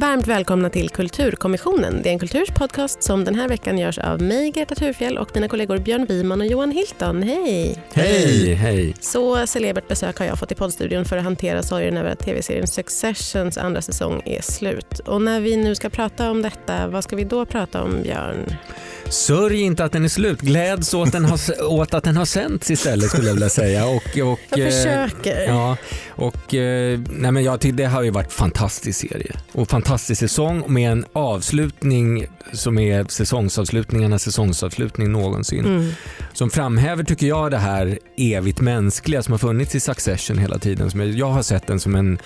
Varmt välkomna till Kulturkommissionen. Det är en kulturs podcast som den här veckan görs av mig, Greta Thurfjell och mina kollegor Björn Wiman och Johan Hilton. Hej! Hej! Hej! Så celebert besök har jag fått i poddstudion för att hantera sorgen över att tv-serien Successions andra säsong är slut. Och när vi nu ska prata om detta, vad ska vi då prata om, Björn? Sörj inte att den är slut, gläds åt, den har, åt att den har sänts istället skulle jag vilja säga. Och, och, jag försöker. Eh, ja, och, eh, nej men jag, det har ju varit en fantastisk serie och fantastisk säsong med en avslutning som är säsongsavslutningarnas säsongsavslutning någonsin. Mm. Som framhäver, tycker jag, det här evigt mänskliga som har funnits i Succession hela tiden. Som jag, jag har sett den som en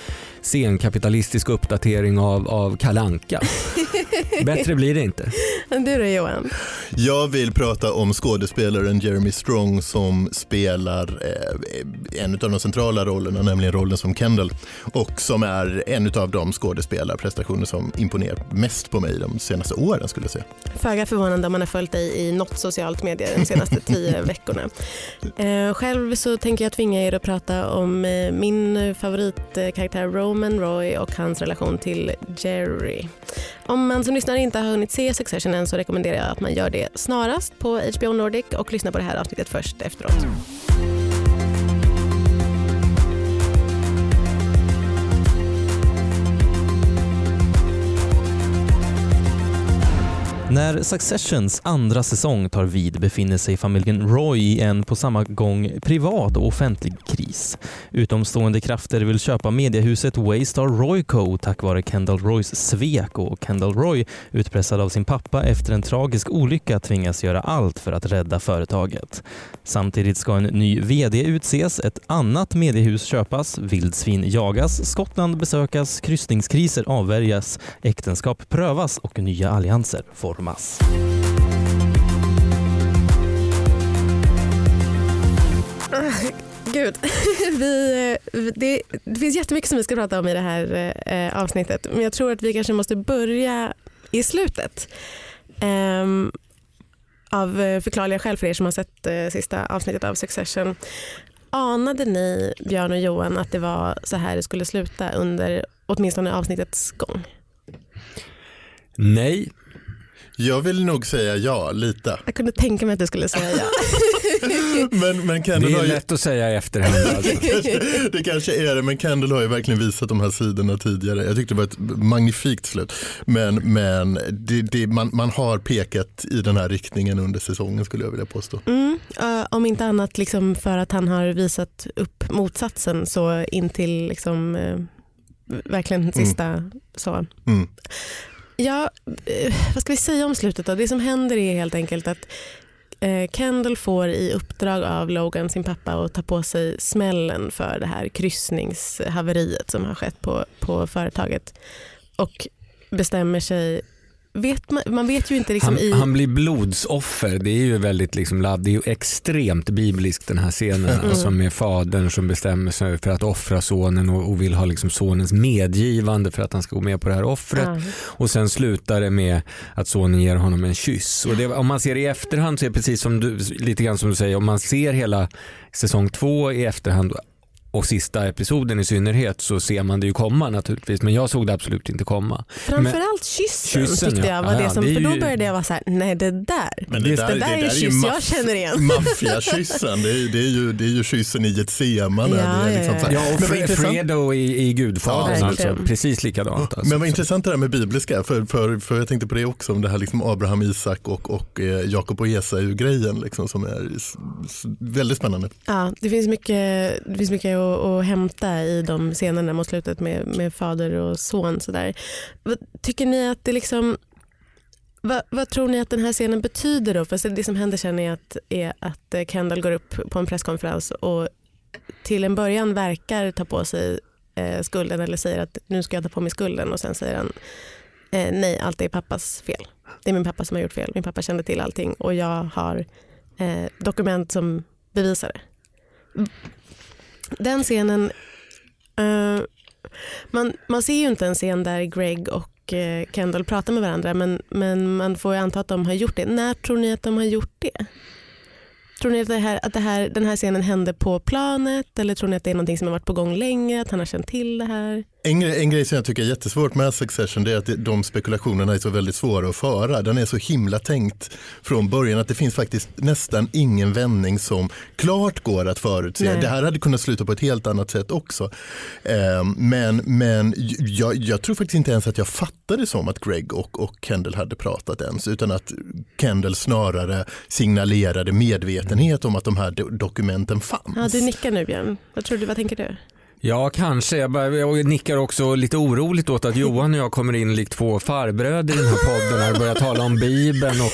senkapitalistisk uppdatering av, av Kalanka. Bättre blir det inte. Du då Johan? Jag vill prata om skådespelaren Jeremy Strong som spelar eh, en av de centrala rollerna, nämligen rollen som Kendall och som är en av de skådespelarprestationer som imponerar mest på mig de senaste åren skulle jag säga. Föga förvånande om man har följt dig i något socialt medie de senaste tio veckorna. Eh, själv så tänker jag tvinga er att prata om eh, min favoritkaraktär Roman Roy och hans relation till Jerry. Om man som lyssnare inte har hunnit se Succession än så rekommenderar jag att man gör det snarast på HBO Nordic och lyssnar på det här avsnittet först efteråt. När Successions andra säsong tar vid befinner sig familjen Roy i en på samma gång privat och offentlig kris. Utomstående krafter vill köpa mediehuset Waystar Royco tack vare Kendall Roys svek och Kendall Roy, utpressad av sin pappa efter en tragisk olycka, tvingas göra allt för att rädda företaget. Samtidigt ska en ny VD utses, ett annat mediehus köpas, vildsvin jagas, Skottland besökas, kryssningskriser avvärjas, äktenskap prövas och nya allianser formas. Gud, vi, det, det finns jättemycket som vi ska prata om i det här eh, avsnittet men jag tror att vi kanske måste börja i slutet. Eh, av eh, förklarliga skäl för er som har sett eh, sista avsnittet av Succession. Anade ni, Björn och Johan, att det var så här det skulle sluta under åtminstone avsnittets gång? Nej, jag vill nog säga ja, lite. Jag kunde tänka mig att du skulle säga ja. men, men det är lätt att säga i efterhand. Alltså. det, kanske, det kanske är det, men Kendall har ju verkligen visat de här sidorna tidigare. Jag tyckte det var ett magnifikt slut. Men, men det, det, man, man har pekat i den här riktningen under säsongen skulle jag vilja påstå. Mm, uh, om inte annat liksom för att han har visat upp motsatsen så in till liksom, uh, verkligen mm. sista mm. så. Mm. Ja, eh, vad ska vi säga om slutet då? Det som händer är helt enkelt att eh, Kendall får i uppdrag av Logan, sin pappa, att ta på sig smällen för det här kryssningshaveriet som har skett på, på företaget och bestämmer sig vet man, man vet ju inte liksom han, i... han blir blodsoffer. Det är ju väldigt liksom, det är ju extremt bibliskt den här scenen. Mm. Alltså med fadern som bestämmer sig för att offra sonen och, och vill ha liksom sonens medgivande för att han ska gå med på det här offret. Mm. Och sen slutar det med att sonen ger honom en kyss. Och det, om man ser i efterhand så är det precis som du, lite grann som du säger, om man ser hela säsong två i efterhand och sista episoden i synnerhet så ser man det ju komma naturligtvis men jag såg det absolut inte komma. Framförallt kyssen, kyssen tyckte jag var ja, det som, det för då började jag vara såhär, nej det där, men det, Just där, det där det är en kyss jag känner igen. Maffiakyssen, det, är, det, är ju, det är ju kyssen i ett semane. Ja, liksom ja, ja. och Fredo i, i Gudfadern, ja, alltså, precis likadant. Alltså. Men vad intressant det där med bibliska, för, för, för jag tänkte på det också, om det här liksom Abraham, Isak och, och eh, Jakob och Esau-grejen liksom, som är väldigt spännande. Ja, det finns mycket, det finns mycket att, att hämta i de scenerna mot slutet med, med fader och son. Sådär. Tycker ni att det liksom vad, vad, tror ni att den här scenen betyder då? För det som händer sen är att, är att eh, Kendall går upp på en presskonferens och till en början verkar ta på sig eh, skulden eller säger att nu ska jag ta på mig skulden och sen säger han eh, nej, allt är pappas fel. Det är min pappa som har gjort fel. Min pappa kände till allting och jag har eh, dokument som bevisar det. Den scenen, uh, man, man ser ju inte en scen där Greg och uh, Kendall pratar med varandra men, men man får ju anta att de har gjort det. När tror ni att de har gjort det? Tror ni att, det här, att det här, den här scenen hände på planet eller tror ni att det är någonting som har varit på gång länge, att han har känt till det här? En, grej- en grej som jag tycker är jättesvårt med Succession det är att de spekulationerna är så väldigt svåra att föra. Den är så himla tänkt från början att det finns faktiskt nästan ingen vändning som klart går att förutse. Nej. Det här hade kunnat sluta på ett helt annat sätt också. Eh, men men jag, jag tror faktiskt inte ens att jag fattade som att Greg och, och Kendall hade pratat ens utan att Kendall snarare signalerade medvetenhet om att de här do- dokumenten fanns. Ja, du nickar nu Björn. Vad, tror du, vad tänker du? Ja, kanske. Jag, bara, jag nickar också lite oroligt åt att Johan och jag kommer in likt två farbröder i den här podden och börjar tala om Bibeln och,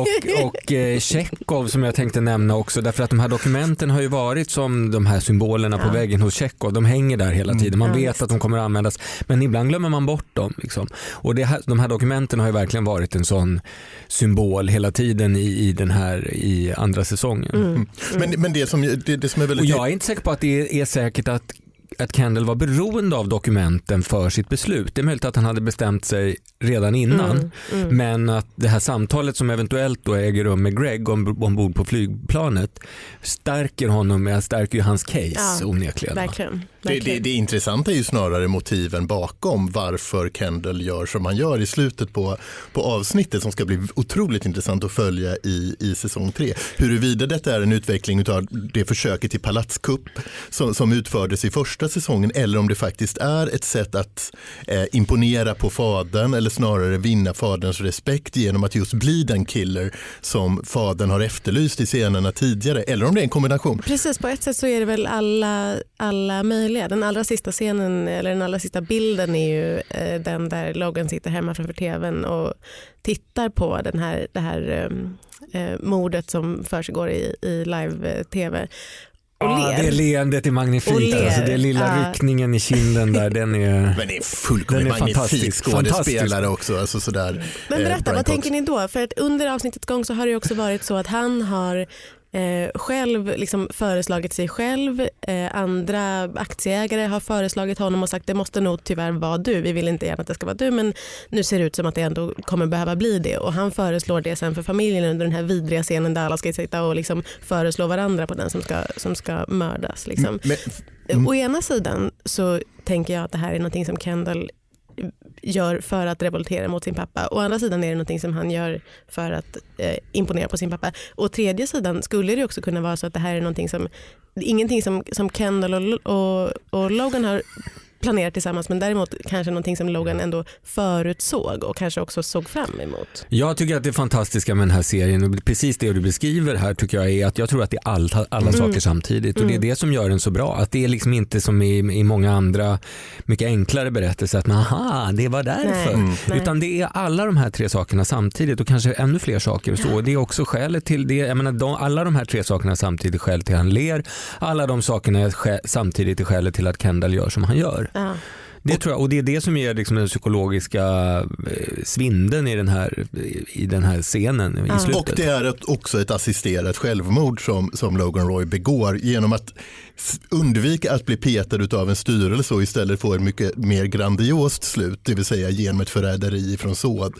och, och eh, Tjechov som jag tänkte nämna också. Därför att de här dokumenten har ju varit som de här symbolerna på Ja. väggen hos Tjechov. De hänger där hela tiden. Man vet att de kommer att användas men ibland glömmer man bort dem. Liksom. Och det här, de här dokumenten har ju verkligen varit en sån symbol hela tiden i, i den här i andra säsongen. Mm. Men, men det, som, det, det som är Och väldigt jag är inte säker på att det är säkert att att Kendall var beroende av dokumenten för sitt beslut. Det är möjligt att han hade bestämt sig redan innan. Mm, mm. Men att det här samtalet som eventuellt då äger rum med Greg om- ombord på flygplanet stärker honom, med- stärker ju hans case Ja, onekligen. va? Verkligen. Det, det, verkligen. det intressanta är ju snarare motiven bakom varför Kendall gör som han gör i slutet på, på avsnittet som ska bli otroligt intressant att följa i, i säsong tre. Huruvida detta är en utveckling av det försöket till palatskupp som, som utfördes i första säsongen eller om det faktiskt är ett sätt att eh, imponera på fadern eller snarare vinna faderns respekt genom att just bli den killer som fadern har efterlyst i scenerna tidigare eller om det är en kombination. Precis, på ett sätt så är det väl alla, alla möjliga. Den allra sista scenen, eller den allra sista bilden är ju eh, den där Logan sitter hemma framför tvn och tittar på den här, det här ehm, eh, mordet som försiggår i, i live-tv. Eh, och Ja, ler. det leendet är magnifikt. Alltså, det lilla Ja. ryckningen i kinden där, den är... Men det är fullkomligt Den är magnifik fantastisk. skådespelare också. Alltså sådär, Men eh, berätta, Brian vad Cox. tänker ni då? För att under avsnittets gång så har det också varit så att han har eh, själv liksom föreslagit sig själv. Eh, andra aktieägare har föreslagit honom och sagt det måste nog tyvärr vara du. Vi vill inte gärna att det ska vara du men nu ser det ut som att det ändå kommer behöva bli det. Och han föreslår det sen för familjen under den här vidriga scenen där alla ska sitta och liksom föreslå varandra på den som ska, som ska mördas. Liksom. Men, Mm. Å ena sidan så tänker jag att det här är någonting som Kendall gör för att revoltera mot sin pappa. Å andra sidan är det någonting som han gör för att eh, imponera på sin pappa. Å tredje sidan skulle det också kunna vara så att det här är någonting som, ingenting som, som Kendall och, och, och Logan har planerat tillsammans men däremot kanske någonting som Logan ändå förutsåg och kanske också såg fram emot. Jag tycker att det fantastiska med den här serien och precis det du beskriver här tycker jag är att jag tror att det är all, alla Mm. saker samtidigt och det är Mm. det som gör den så bra. Att det är liksom inte som i, i många andra mycket enklare berättelser att aha, det var därför. Nej. Nej. Utan det är alla de här tre sakerna samtidigt och kanske ännu fler saker. Så det är också skälet till det. Jag menar, de, alla de här tre sakerna samtidigt är skälet till att han ler. Alla de sakerna är skä, samtidigt är skälet till att Kendall gör som han gör. Ja. Det tror jag, och det är det som ger liksom den psykologiska eh, svindeln i den här, i den här scenen i slutet. och det är ett, också ett assisterat självmord som, som Logan Roy begår genom att undvika att bli petad av en styrelse och istället få ett mycket mer grandiost slut, det vill säga genom ett förräderi ifrån, son,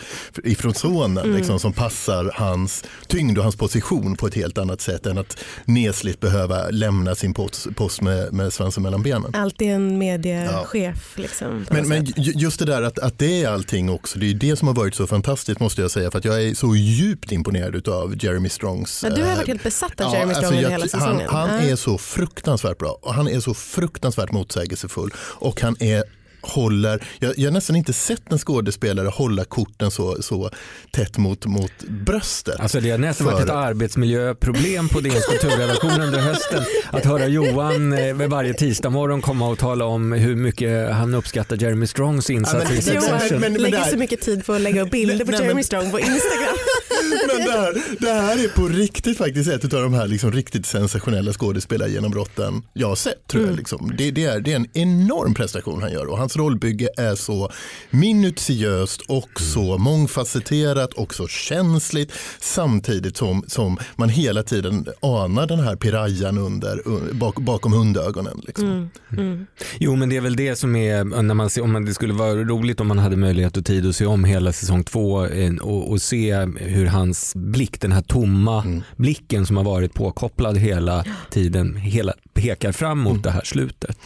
ifrån sonen Mm. liksom, som passar hans tyngd och hans position på ett helt annat sätt än att nesligt behöva lämna sin post, post med, med svansen mellan benen. Alltid en mediechef. Liksom, på Men, men just det där att, att det är allting också, det är det som har varit så fantastiskt måste jag säga för att jag är så djupt imponerad av Jeremy Strongs. Men du har eh, varit helt besatt av ja, Jeremy alltså Strong under jag- hela han, säsongen. han Ja. är så fruktansvärt bra och han är så fruktansvärt motsägelsefull och han är håller, jag, jag har nästan inte sett en skådespelare hålla korten så, så tätt mot, mot bröstet. Alltså det har nästan varit För- ett arbetsmiljöproblem på DNs kulturredaktion under hösten. Att höra Johan eh, varje tisdag morgon komma och tala om hur mycket han uppskattar Jeremy Strongs insatser men- i Succession. men- lägger så mycket tid på att lägga upp bilder på Nej, Jeremy men- Strong på Instagram. Men det här, det här är på riktigt faktiskt ett av de här liksom riktigt sensationella skådespelargenombrotten jag har sett. Tror Mm. jag, liksom. det, det, är, det är en enorm prestation han gör och hans rollbygge är så minutiöst och så mångfacetterat och så känsligt samtidigt som, som man hela tiden anar den här pirayan under, un- bak, bakom hundögonen. Liksom. Mm. Jo men det är väl det som är, när man ser, om man, det skulle vara roligt om man hade möjlighet och tid att se om hela säsong två eh, och, och se hur hans blick, den här tomma Mm. blicken som har varit påkopplad hela tiden, hela, pekar fram mot Mm. det här slutet.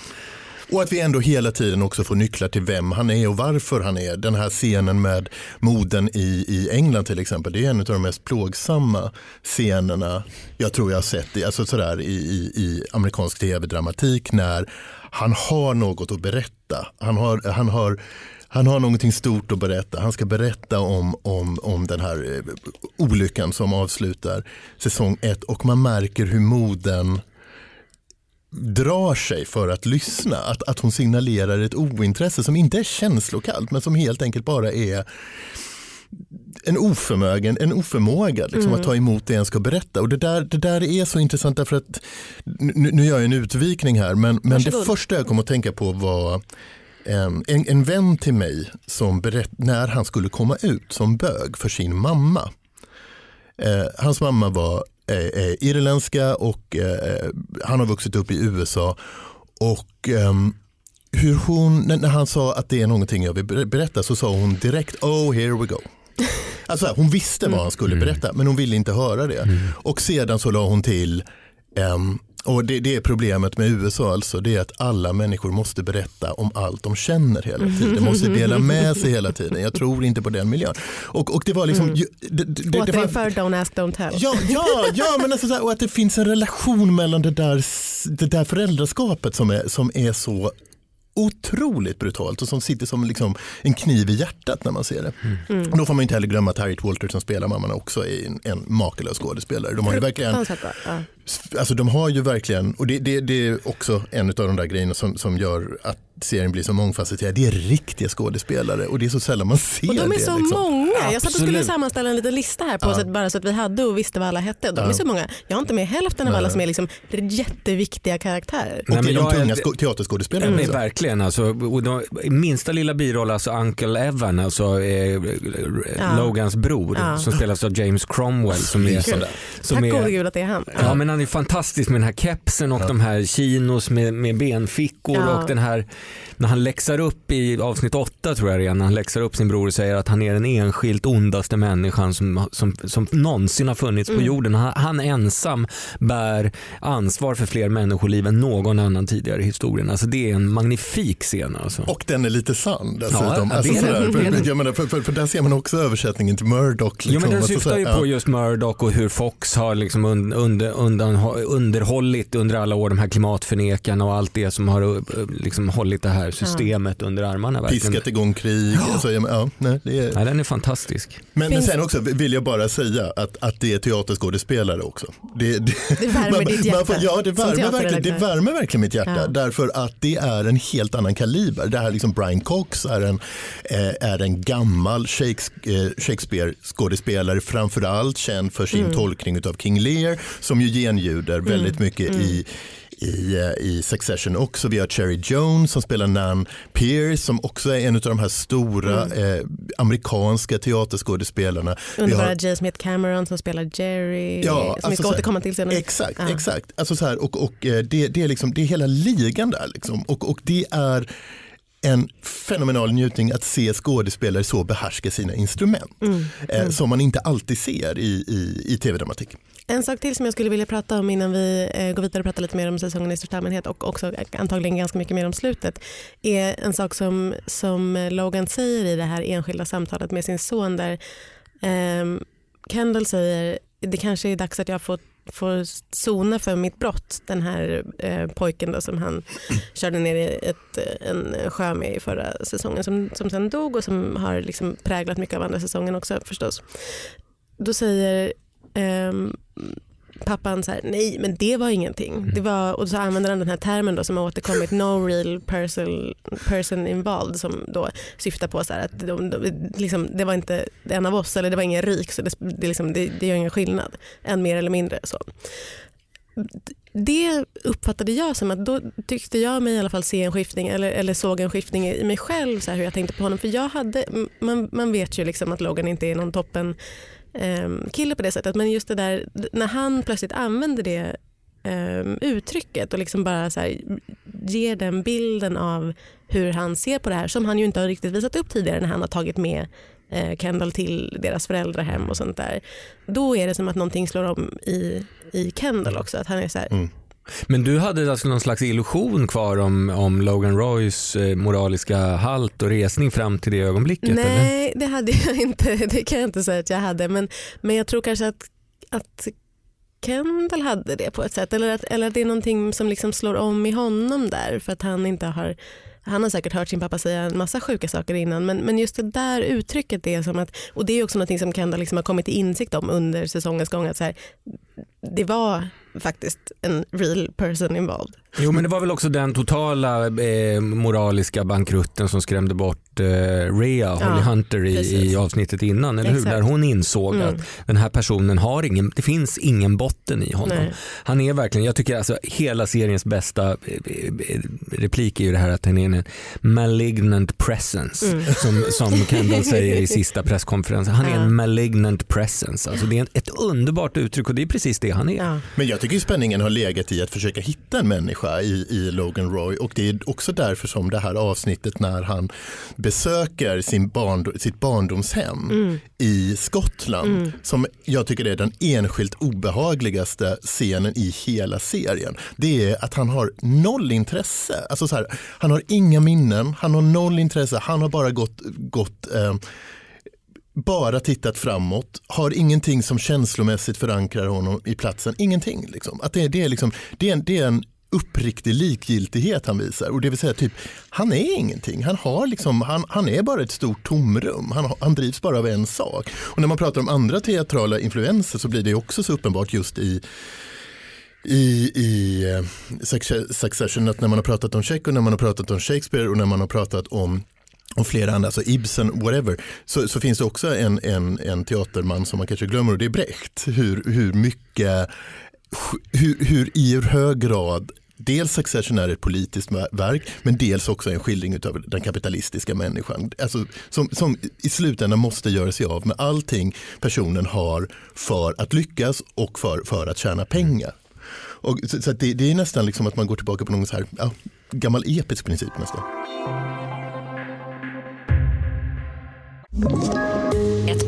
Och att vi ändå hela tiden också får nycklar till vem han är och varför han är. Den här scenen med moden i, i England till exempel, det är en av de mest plågsamma scenerna jag tror jag har sett i, alltså sådär, i, i, i amerikansk tv-dramatik när han har något att berätta. Han har, han har han har någonting stort att berätta. Han ska berätta om, om, om den här eh, olyckan som avslutar säsong ett och man märker hur moden drar sig för att lyssna. Att, att hon signalerar ett ointresse som inte är känslokallt men som helt enkelt bara är en oförmögen, en oförmåga liksom, att ta emot det en ska berätta. Och det där, det där är så intressant därför att, nu, nu gör jag en utvikning här, men, men det första jag kom att tänka på var en, en vän till mig som berätt, när han skulle komma ut som bög för sin mamma. Eh, hans mamma var eh, eh, irländska och eh, han har vuxit upp i USA. Och ehm, hur hon, när, han sa att det är någonting jag vill ber- berätta så sa hon direkt oh here we go. Alltså, hon visste vad han skulle berätta men hon ville inte höra det. Och sedan så la hon till ehm, och det, det är problemet med USA alltså, det är att alla människor måste berätta om allt de känner hela tiden, måste dela med sig hela tiden. Jag tror inte på den miljön. Och, och det var liksom, det, det, var, Återinför Don't ask, don't tell. Ja, ja, ja men alltså och att det finns en relation mellan det där, det där föräldraskapet som är, som är så otroligt brutalt och som sitter som liksom en kniv i hjärtat när man ser det. Mm. Och då får man inte heller glömma att Harriet Walter som spelar mamman också är en, en makalös skådespelare. De har ju verkligen. Ja. Alltså de har ju verkligen, och det, det, det är också en av de där grejerna som, som gör att serien blir så mångfacetterad. Det är riktiga skådespelare och det är så sällan man ser Och de är det. så liksom. många. Jag satt och skulle Absolut. sammanställa en liten lista här på Ja. så att, bara så att vi hade och visste vad alla hette. De är Ja. så många. Jag har inte med hälften av Nej. alla som är liksom jätteviktiga karaktärer. Och Nej, men det är de är- tunga sko- teaterskådespelarna också. verkligen, alltså, och de, minsta lilla biroll, alltså Uncle Evan, alltså eh, Ja. Logans bror Ja. som spelas av James Cromwell. Som är, Kul. som Tack är, gode gud att det är han. Ja men han är fantastisk med den här kepsen och de här chinos med, med benfickor Ja. och den här när han läxar upp i avsnitt åtta tror jag det är, när han läxar upp sin bror och säger att han är den enskilt ondaste människan som, som, som någonsin har funnits Mm. på jorden. Han, han ensam bär ansvar för fler människoliv än någon annan tidigare i historien. Alltså det är en magnifik scen alltså. Och den är lite sann dessutom. Ja, ja, alltså, det är för, den. jag menar, för, för, för där ser man också översättningen till Murdoch. Liksom, Jo men den Alltså, syftar ju på ja. just Murdoch och hur Fox har liksom un, under, undan, underhållit under alla år de här klimatförnekarna och allt det som har uh, liksom hållit det här systemet under armarna. Verkligen. Piskat igång krig. Alltså, ja, nej, det är... Nej, den är fantastisk. Men, men Finns- sen också vill jag bara säga att, att det är teaterskådespelare också. Det, det, Det värmer man- ditt hjärta får- Ja, det värmer, verkligen, det värmer verkligen mitt hjärta. Ja. Därför att det är en helt annan kaliber. Det här liksom Brian Cox är en, eh, är en gammal eh, Shakespeare-skådespelare. Framförallt känd för sin Mm. tolkning av King Lear som ju genljuder väldigt mycket Mm. i i, eh, i Succession också. Vi har Cherry Jones som spelar Nan Pierce som också är en av de här stora Mm. eh, amerikanska teaterskådespelarna. Vi Underbara har, J. Smith Cameron som spelar Jerry. Ja, som vi alltså ska så här- återkomma till senare. exakt, Ja. exakt. Alltså så här, och, och eh, det, det, är liksom, det är hela ligan där. Liksom. Och, och det är en fenomenal njutning att se skådespelare så behärska sina instrument. Mm. Eh, som man inte alltid ser i, i, i tv-dramatik. En sak till som jag skulle vilja prata om innan vi eh, går vidare och pratar lite mer om säsongen i största allmänhet och också antagligen ganska mycket mer om slutet är en sak som, som Logan säger i det här enskilda samtalet med sin son där ehm, Kendall säger det kanske är dags att jag får, får sona för mitt brott. Den här eh, pojken då som han körde ner i ett, eh, en sjö med i förra säsongen som, som sen dog och som har liksom präglat mycket av andra säsongen också förstås. Då säger ehm, pappan så här, nej men det var ingenting. Det var, och så använder han den här termen då som har återkommit, no real person, person involved som då syftar på så att de, de, liksom, det var inte en av oss eller det var ingen rik så det, det, liksom, det, det gör ingen skillnad. En mer eller mindre. så. Det uppfattade jag som att då tyckte jag mig i alla fall se en skiftning eller, eller såg en skiftning i mig själv så hur jag tänkte på honom. För jag hade, man, man vet ju liksom att Logan inte är någon toppen um, kille på det sättet. Men just det där när han plötsligt använder det um, uttrycket och liksom bara så här, ger den bilden av hur han ser på det här som han ju inte har riktigt visat upp tidigare när han har tagit med eh, Kendall till deras föräldrahem och sånt där. Då är det som att någonting slår om i, i Kendall också. Att han är så här, Mm. Men du hade alltså någon slags illusion kvar om, om Logan Roys eh, moraliska halt och resning fram till det ögonblicket? Eller? Nej, det hade jag inte. Det kan jag inte säga att jag hade. Men, men jag tror kanske att, att Kendall hade det på ett sätt. Eller att, eller att det är någonting som liksom slår om i honom där. För att han inte har han har säkert hört sin pappa säga en massa sjuka saker innan men, men just det där uttrycket är som att, och det är också någonting som Kendall liksom har kommit till insikt om under säsongens gång att så här, det var faktiskt en real person involved. Jo men det var väl också den totala eh, moraliska bankrutten som skrämde bort eh, Rhea, Holly Hunter i, i avsnittet innan. Eller hur? Där hon insåg Mm. att den här personen har ingen, det finns ingen botten i honom. Nej. Han är verkligen, jag tycker alltså hela seriens bästa eh, eh, replik är ju det här att han är en malignant presence. Mm. Som, som Kendall säger i sista presskonferensen. Han är Ja. en malignant presence. Alltså det är ett underbart uttryck och det är precis det han är. Ja. Men jag tycker spänningen har legat i att försöka hitta en människa i, i Logan Roy och det är också därför som det här avsnittet när han besöker sin barnd, sitt barndomshem Mm. i Skottland som jag tycker är den enskilt obehagligaste scenen i hela serien. Det är att han har noll intresse. Alltså så här, han har inga minnen, han har noll intresse, han har bara gått, gått eh, bara tittat framåt, har ingenting som känslomässigt förankrar honom i platsen. Ingenting. Liksom. Att det, det, är liksom, det, är en, det är en uppriktig likgiltighet han visar. Och det vill säga typ, han är ingenting. Han, har liksom, han, han är bara ett stort tomrum. Han, han drivs bara av en sak. Och när man pratar om andra teatrala influenser så blir det också så uppenbart just i i, i eh, Succession att när man har pratat om Chekhov, när man har pratat om Shakespeare och när man har pratat om och flera andra, alltså Ibsen, whatever, så, så finns det också en, en, en teaterman som man kanske glömmer och det är Brecht. Hur, hur mycket, hur, hur i hur hög grad Dels Succession är ett politiskt verk men dels också en skildring av den kapitalistiska människan. Alltså, som, som i slutändan måste göra sig av med allting personen har för att lyckas och för, för att tjäna pengar. Och, så, så att det, det är nästan liksom att man går tillbaka på någon så här, ja, gammal episk princip nästan. you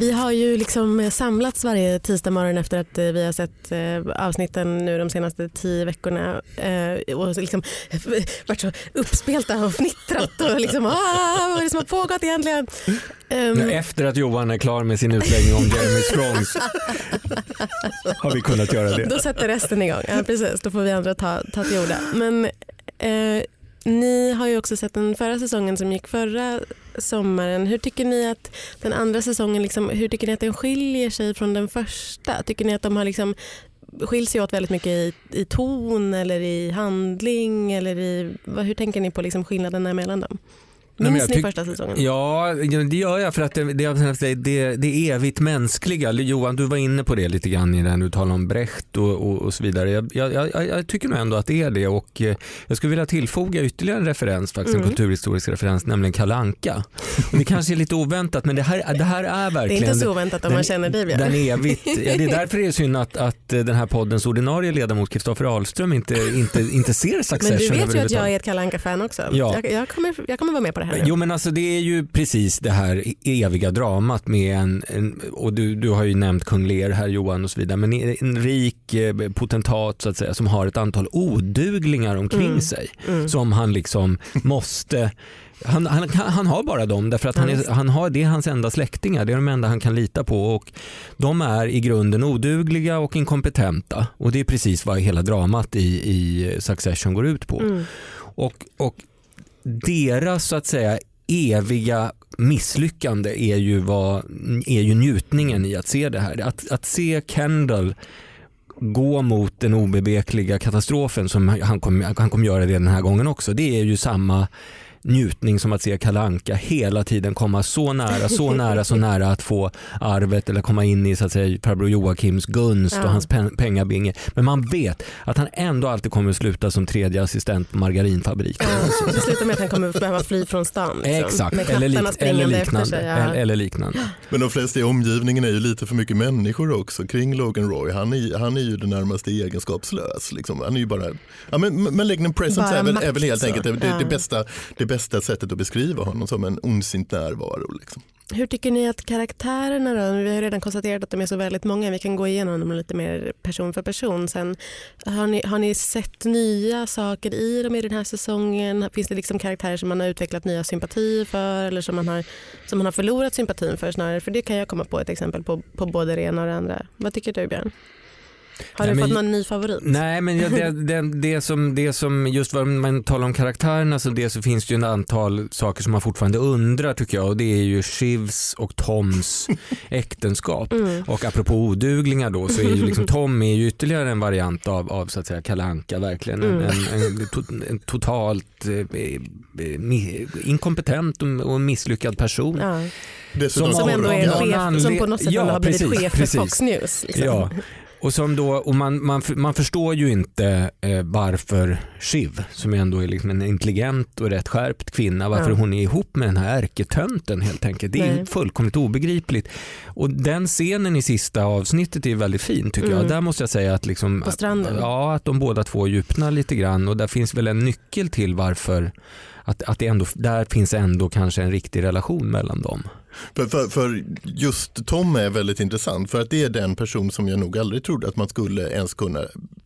Vi har ju liksom samlats varje tisdag morgon efter att eh, vi har sett eh, avsnitten nu de senaste tio veckorna eh, och liksom varit så uppspelta och fnittrat och liksom ah, vad är det som har pågått egentligen? Ja, Efter att Johan är klar med sin utläggning om Jeremy Strongs har vi kunnat göra det. Då sätter resten igång. Ja, precis, då får vi andra ta, ta till orda. Men eh, ni har ju också sett den förra säsongen som gick förra sommaren. Hur tycker ni att den andra säsongen, liksom, hur tycker ni att den skiljer sig från den första? Tycker ni att de har liksom skiljs sig åt väldigt mycket i, i ton eller i handling? Eller i, vad, hur tänker ni på liksom skillnaderna mellan dem? Nej, Minns jag ni tyck- första säsongen? Ja, det gör jag för att det, det, det, det, evigt mänskliga. Johan, du var inne på det lite grann i den du talade om Brecht och, och, och så vidare. Jag, jag, jag, jag tycker nog ändå att det är det och eh, jag skulle vilja tillfoga ytterligare en referens, faktiskt en Mm. kulturhistorisk referens, nämligen Kalle Anka. Och det kanske är lite oväntat men det här, det här är Det är verkligen inte så oväntat om man känner dig Björn. den evigt, ja, det är därför det är synd att, att eh, den här poddens ordinarie ledamot Kristoffer Ahlström inte, inte, inte ser Succession Men du vet ju att jag är ett Kalle Anka-fan också. Ja. Jag, jag, kommer, jag kommer vara med på det här nu. Jo men alltså det är ju precis det här eviga dramat med en, en och du, du har ju nämnt kung Lear här Johan och så vidare, men en rik eh, potentat så att säga som har ett antal oduglingar omkring Mm. sig Mm. som han liksom måste han, han, han har bara dem därför att han Ja, är, han har, det är hans enda släktingar, det är de enda han kan lita på och de är i grunden odugliga och inkompetenta och det är precis vad hela dramat i, i Succession går ut på. Mm. Och, och deras så att säga eviga misslyckande är ju, vad, är ju njutningen i att se det här. Att, att se Kendall gå mot den obevekliga katastrofen som han kommer han kom göra det den här gången också. Det är ju samma njutning som att se Kalanka hela tiden komma så nära, så nära, så nära att få arvet eller komma in i så att säga farbror Joakims gunst Ja. och hans pen- pengabinge. Men man vet att han ändå alltid kommer att sluta som tredje assistent på margarinfabriken. Ja, det slutar med att han kommer behöva fly från stan. Liksom, Exakt, eller, lik, eller, liknande, sig. Ja. eller, eller liknande. Men de flesta i omgivningen är ju lite för mycket människor också kring Logan Roy. Han är, han är ju det närmaste egenskapslös. Liksom. Han är ju bara, ja, men malignant presence Bara är väl, är väl helt enkelt det, det, Ja. det, bästa, det bästa bästa sättet att beskriva honom som en ondsint närvaro. Liksom. Hur tycker ni att karaktärerna då? Vi har redan konstaterat att de är så väldigt många. Vi kan gå igenom dem lite mer person för person sen. Har ni, har ni sett nya saker i dem i den här säsongen? Finns det liksom karaktärer som man har utvecklat nya sympatier för eller som man har, som man har förlorat sympatin för snarare? För det kan jag komma på ett exempel på, på både det ena och det andra. Vad tycker du Björn? Har Nej, du men- fått någon ny favorit? Nej, men ja, det, det, det, som, det som, just vad man talar om karaktärerna så, det, så finns det ju ett antal saker som man fortfarande undrar tycker jag och det är ju Shivs och Toms äktenskap. Mm. Och apropå oduglingar då så är ju liksom Tom är ju ytterligare en variant av, av så att säga kalanka verkligen. En, Mm. en, en, to- en totalt eh, eh, inkompetent och, och misslyckad person. Ja. Dessutom Som ändå är en chef, som på något sätt Ja, har blivit precis, chef för precis. Fox News. Liksom. Ja. Och, som då, och man, man, man förstår ju inte eh, varför Shiv, som ändå är liksom en intelligent och rätt skärpt kvinna, varför Ja. hon är ihop med den här ärketönten helt enkelt. Det är Nej. fullkomligt obegripligt. Och den scenen i sista avsnittet är väldigt fin tycker Mm. jag. Där måste jag säga att, liksom, På stranden. ja, att de båda två djupnar lite grann och där finns väl en nyckel till varför att, att det ändå, där finns ändå kanske en riktig relation mellan dem. För, för, för just Tom är väldigt intressant för att det är den person som jag nog aldrig trodde att man skulle ens kunna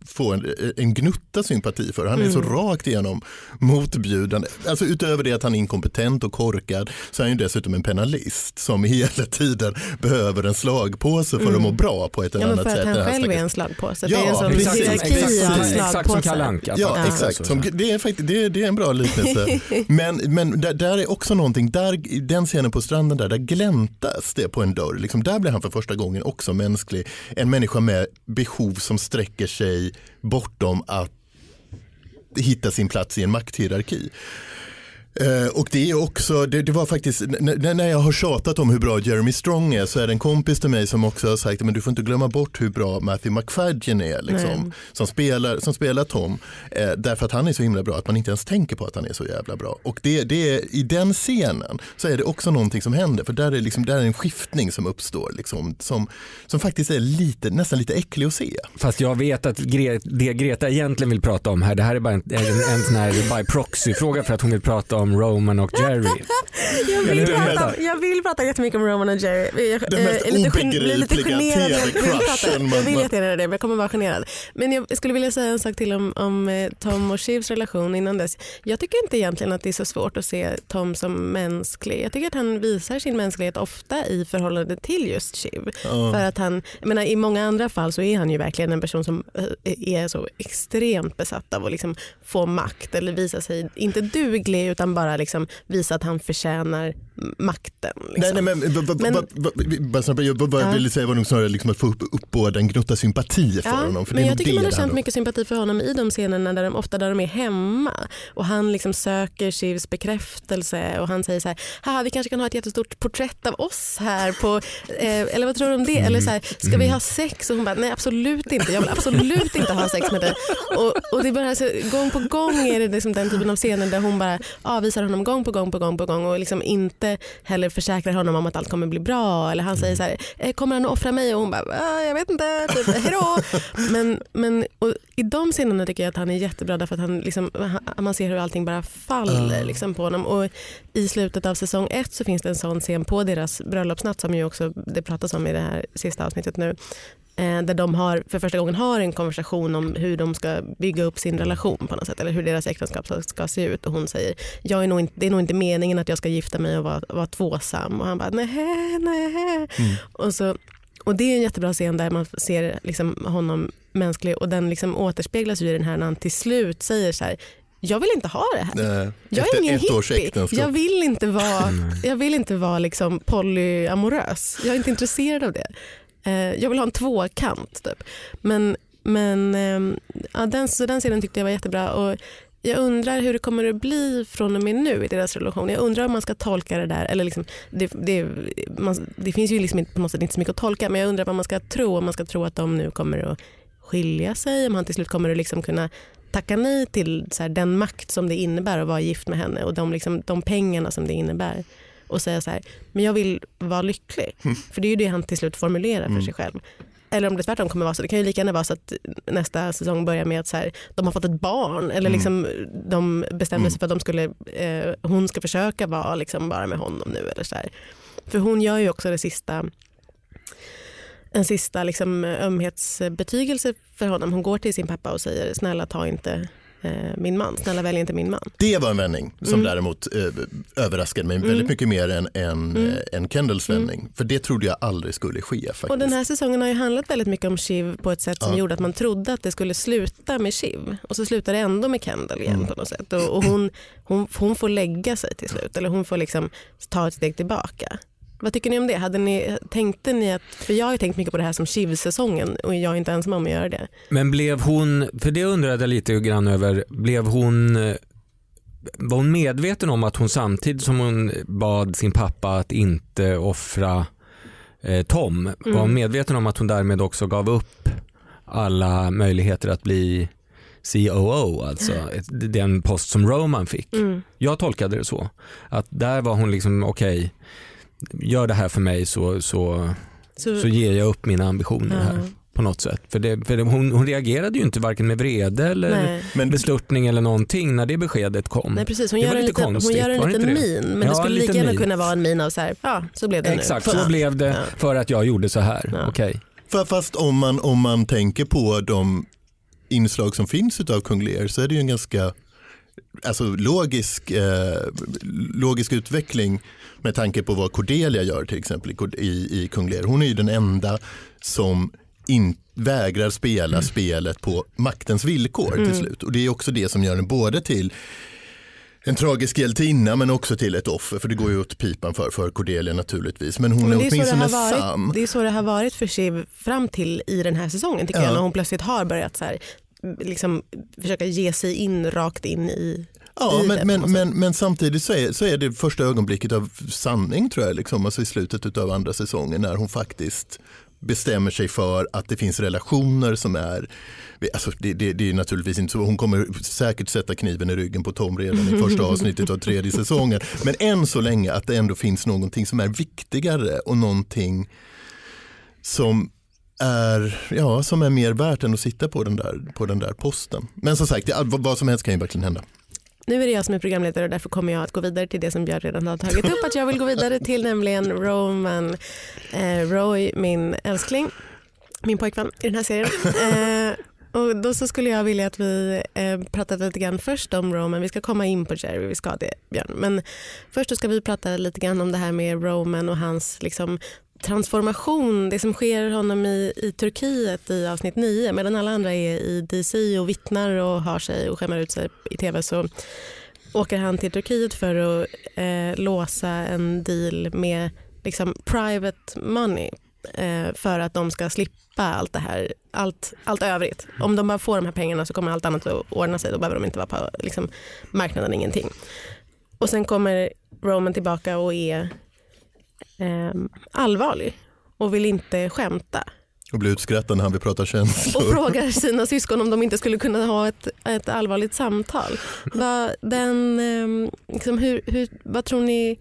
få en, en gnutta sympati för. Han är så Mm. rakt igenom motbjudande. Alltså utöver det att han är inkompetent och korkad så är han ju dessutom en penalist som hela tiden behöver en slagpåse för att må bra på ett eller Mm. Ja, annat för att sätt. han själv är en slagpåse. Ja, det är en sån precis, hierarki av exakt Exakt som slagpåsar. Kalle Anka. Ja, fast- exakt. så, Som, ja. det, är faktiskt, det, är, det är en bra liknelse. men men där, där är också någonting, där, den scenen på stranden där, där gläntas det på en dörr. Liksom, där blir han för första gången också mänsklig. En människa med behov som sträcker sig bortom att hitta sin plats i en makthierarki. Eh, och det är också, det, det var faktiskt, när jag har tjatat om hur bra Jeremy Strong är så är det en kompis till mig som också har sagt men du får inte glömma bort hur bra Matthew McFadden är liksom, som, spelar, som spelar Tom. Eh, därför att han är så himla bra att man inte ens tänker på att han är så jävla bra. Och det, det är, i den scenen så är det också någonting som händer för där är, liksom, där är en skiftning som uppstår liksom, som, som faktiskt är lite, nästan lite äcklig att se. Fast jag vet att Gre det Greta egentligen vill prata om här, det här är bara en, en, en sån här by proxy-fråga för att hon vill prata om Roman och Jerry. Jag vill, prata, jag vill prata jättemycket om Roman och Jerry. Jag, Den mest eh, obegripliga. TV-crushen Jag vill jättegärna det men jag kommer vara generad. Men jag skulle vilja säga en sak till om, om eh, Tom och Shivs relation innan dess. Jag tycker inte egentligen att det är så svårt att se Tom som mänsklig. Jag tycker att han visar sin mänsklighet ofta i förhållande till just Shiv. För att han, jag menar, I många andra fall så är han ju verkligen en person som eh, är så extremt besatt av att liksom få makt eller visa sig, inte duglig utan bara liksom visa att han förtjänar makten. Liksom. Nej, nej, men, va- Men- jag bara Ja. ville säga var nog snarare liksom att få upp, uppbåda en gnutta sympati för honom. För men jag tycker man har känt mycket sympati för honom i de scenerna där de ofta där de är hemma och han liksom söker Shivs bekräftelse och han säger så här, Haha, vi kanske kan ha ett jättestort porträtt av oss här på, eh, eller vad tror du om det? Eller så här, ska vi ha sex? Och hon bara, nej absolut inte, jag vill absolut inte ha sex med dig. Och, och det är bara så, gång på gång är det liksom den typen av scener där hon bara avvisar honom gång på gång på gång på gång och liksom inte heller försäkrar honom om att allt kommer bli bra. Eller han säger så här, "Eh, kommer han att offra mig? Och hon bara, "Ah, jag vet inte, typ, hejdå. Men, men i de scenerna tycker jag att han är jättebra därför att han liksom, man ser hur allting bara faller liksom, på honom. Och I slutet av säsong ett så finns det en sån scen på deras bröllopsnatt som ju också det pratas om i det här sista avsnittet nu. Eh, där de har, för första gången har en konversation om hur de ska bygga upp sin relation på något sätt. Eller hur deras äktenskap ska, ska se ut. Och hon säger, jag är nog inte, det är nog inte meningen att jag ska gifta mig och vara, vara tvåsam. Och han bara, nej, nej. Och, så, och det är en jättebra scen där man ser liksom honom mänsklig och den liksom återspeglas i den här när han till slut säger så här, jag vill inte ha det här. Eh, Jag är ingen hippie. Jag vill inte vara, jag vill inte vara liksom polyamorös. Jag är inte intresserad av det. Eh, jag vill ha en tvåkant. Typ. Men, men ehm, ja, den, så den scenen tyckte jag var jättebra. Och jag undrar hur det kommer att bli från och med nu i deras relation. Jag undrar om man ska tolka det där. Eller liksom, det, det, man, det finns ju liksom inte, på något sätt inte så mycket att tolka men jag undrar vad man ska tro. Om man ska tro att de nu kommer att skilja sig. Om han till slut kommer att liksom kunna tacka nej till så här, den makt som det innebär att vara gift med henne och de, liksom, de pengarna som det innebär. Och säga så här, men jag vill vara lycklig. För det är ju det han till slut formulerar för Mm. sig själv. Eller om det tvärtom kommer vara så. Det kan ju lika gärna vara så att nästa säsong börjar med att så här, de har fått ett barn. Eller Mm. liksom, de bestämmer sig för att de skulle, eh, hon ska försöka vara liksom bara med honom nu. Eller så här. För hon gör ju också det sista en sista liksom, ömhetsbetygelse för honom. Hon går till sin pappa och säger snälla ta inte min man, snälla välj inte min man. Det var en vändning som Mm. däremot eh, överraskade mig väldigt mycket mer än, än, Mm. eh, än Kendalls vändning. För det trodde jag aldrig skulle ske faktiskt. Och den här säsongen har ju handlat väldigt mycket om Shiv på ett sätt som Ja. gjorde att man trodde att det skulle sluta med Shiv och så slutar det ändå med Kendall igen Mm. på något sätt. Och, och hon, hon, hon får lägga sig till slut eller hon får liksom ta ett steg tillbaka. Vad tycker ni om det? Hade ni, tänkte ni att, för jag har tänkt mycket på det här som Shiv-säsongen och jag är inte ensam om att göra det. Men blev hon, för det undrade jag lite grann över, blev hon var hon medveten om att hon samtidigt som hon bad sin pappa att inte offra eh, Tom, var hon medveten om att hon därmed också gav upp alla möjligheter att bli COO, alltså den post som Roman fick. Mm. Jag tolkade det så. Att där var hon liksom, okej, gör det här för mig så, så, Så, så ger jag upp mina ambitioner Ja. här på något sätt. För, det, för det, hon, hon reagerade ju inte varken med vrede eller nej. Men bestörtning eller någonting när det beskedet kom. Nej precis, hon Det gör var en lite liten, hon konstigt, gör en liten min men Ja, det skulle lika gärna min. kunna vara en min av så här, ja så blev det Exakt, nu. så blev det Ja. för att jag gjorde så här. Ja. Fa- Fast om man, om man tänker på de inslag som finns av Kung Lear så är det ju en ganska alltså, logisk, eh, logisk utveckling med tanke på vad Cordelia gör till exempel i, i, Kung Lear. Hon är ju den enda som in, vägrar spela spelet på maktens villkor till slut. Och det är också det som gör den både till en tragisk hjältinna men också till ett offer för det går ju åt pipan för, för Cordelia naturligtvis. Men hon Men är åtminstone sann. det är så det har varit för Shiv fram till i den här säsongen tycker Ja. jag. När hon plötsligt har börjat så här, liksom, försöka ge sig in rakt in i Ja, men, men, men, men samtidigt så är, så är det första ögonblicket av sanning tror jag, liksom, alltså i slutet av andra säsongen när hon faktiskt bestämmer sig för att det finns relationer som är, alltså det, det, det är naturligtvis inte så, hon kommer säkert sätta kniven i ryggen på Tom redan i första avsnittet av tredje säsongen, men än så länge att det ändå finns någonting som är viktigare och någonting som är, ja, som är mer värt än att sitta på den där, på den där posten. Men som sagt, vad som helst kan ju verkligen hända. Nu är det jag som är programledare och därför kommer jag att gå vidare till det som Björn redan har tagit upp att jag vill gå vidare till nämligen Roman eh, Roy, min älskling, min pojkvän i den här serien. Eh, och då så skulle jag vilja att vi eh, pratade lite grann först om Roman, vi ska komma in på Jerry, vi ska det Björn. Men först ska vi prata lite grann om det här med Roman och hans liksom, transformation, det som sker honom i, i Turkiet i avsnitt 9 medan alla andra är i DC och vittnar och har sig och skämmer ut sig i tv så åker han till Turkiet för att eh, låsa en deal med liksom, private money eh, för att de ska slippa allt det här, allt, allt övrigt. Om de bara får de här pengarna så kommer allt annat att ordna sig, då behöver de inte vara på liksom, marknaden, ingenting. Och sen kommer Roman tillbaka och är eh, allvarlig och vill inte skämta Och blir utskrattad när han vill prata och känslor. frågar sina syskon om de inte skulle kunna ha ett, ett allvarligt samtal. Vad, den, ehm, liksom, hur, hur, vad tror ni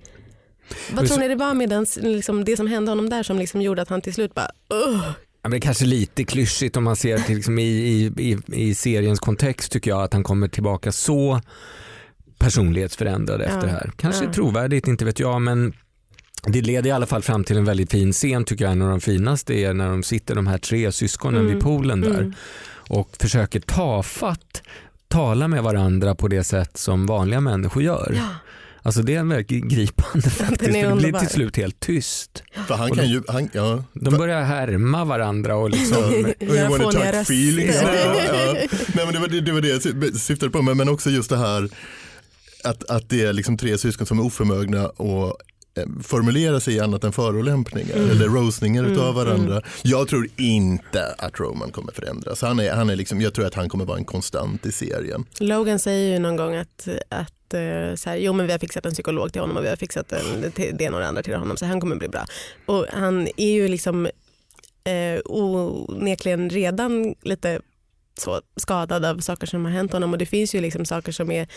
vad tror ni det var med den, liksom, det som hände honom där som liksom gjorde att han till slut bara Ugh. Ja, men det är kanske lite klyschigt om man ser till liksom i, i, i, i seriens kontext tycker jag att han kommer tillbaka så personlighetsförändrad efter Ja. det här. Kanske Ja. trovärdigt, inte vet jag men det leder i alla fall fram till en väldigt fin scen tycker jag. En av de finaste är när de sitter de här tre syskonen Mm. vid poolen där Mm. och försöker tafatt tala med varandra på det sätt som vanliga människor gör. Ja. Alltså det är verkligen gripande faktiskt. Det blir till slut helt tyst. För han kan ju, han, ja. De börjar härma varandra och liksom Och you Göra wanna talk feelings. Ja, ja. Nej, men det, var, det, det var det jag sy- syftade på, men, men också just det här att, att det är liksom tre syskon som är oförmögna och eh, formulera sig i annat än förolämpningar Mm. eller roastningar Mm, utav varandra. Jag tror inte att Roman kommer förändras. Han är, han är liksom, jag tror att han kommer vara en konstant i serien. Logan säger ju någon gång att, att eh, så här, jo men vi har fixat en psykolog till honom och vi har fixat en, till, det ena och det andra till honom så han kommer bli bra. Och han är ju liksom eh, onekligen redan lite så skadad av saker som har hänt honom och det finns ju liksom saker som är